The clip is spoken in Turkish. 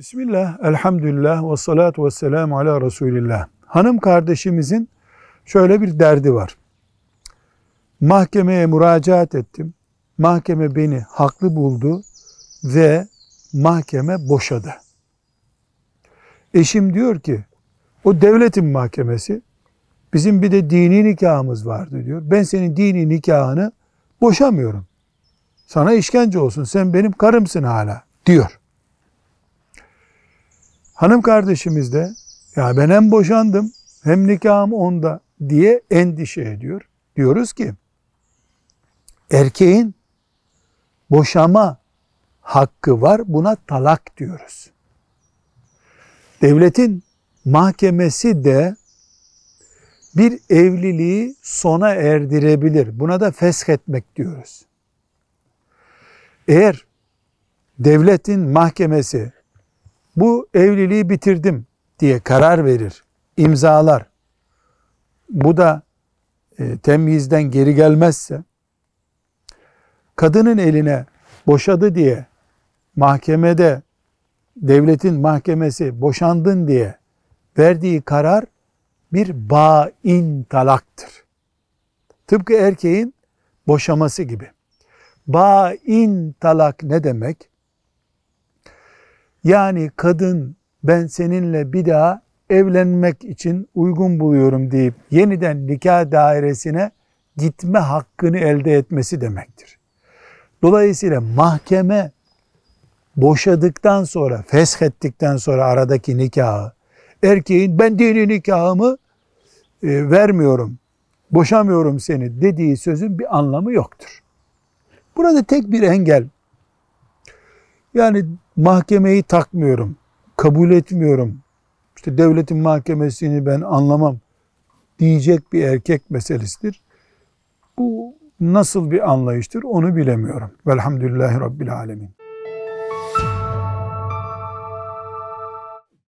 Bismillah, elhamdülillah ve salatu ve selamu ala Resulillah. Hanım kardeşimizin şöyle bir derdi var. Mahkemeye müracaat ettim. Mahkeme beni haklı buldu ve mahkeme boşadı. Eşim diyor ki, o devletin mahkemesi, bizim bir de dini nikahımız vardı diyor. Ben senin dini nikahını boşamıyorum. Sana işkence olsun, sen benim karımsın hala diyor. Hanım kardeşimiz de ya ben hem boşandım hem nikahım onda diye endişe ediyor. Diyoruz ki erkeğin boşama hakkı var buna talak diyoruz. Devletin mahkemesi de bir evliliği sona erdirebilir. Buna da feshetmek diyoruz. Eğer devletin mahkemesi bu evliliği bitirdim diye karar verir, imzalar. Bu da e, temyizden geri gelmezse, kadının eline boşadı diye mahkemede devletin mahkemesi boşandın diye verdiği karar bir bain talaktır. Tıpkı erkeğin boşaması gibi. Bain talak ne demek? Yani kadın ben seninle bir daha evlenmek için uygun buluyorum deyip yeniden nikah dairesine gitme hakkını elde etmesi demektir. Dolayısıyla mahkeme boşadıktan sonra, feshettikten sonra aradaki nikahı, erkeğin ben dini nikahımı e, vermiyorum, boşamıyorum seni dediği sözün bir anlamı yoktur. Burada tek bir engel, yani mahkemeyi takmıyorum, kabul etmiyorum, işte devletin mahkemesini ben anlamam diyecek bir erkek meselesidir. Bu nasıl bir anlayıştır onu bilemiyorum. Velhamdülillahi Rabbil Alemin.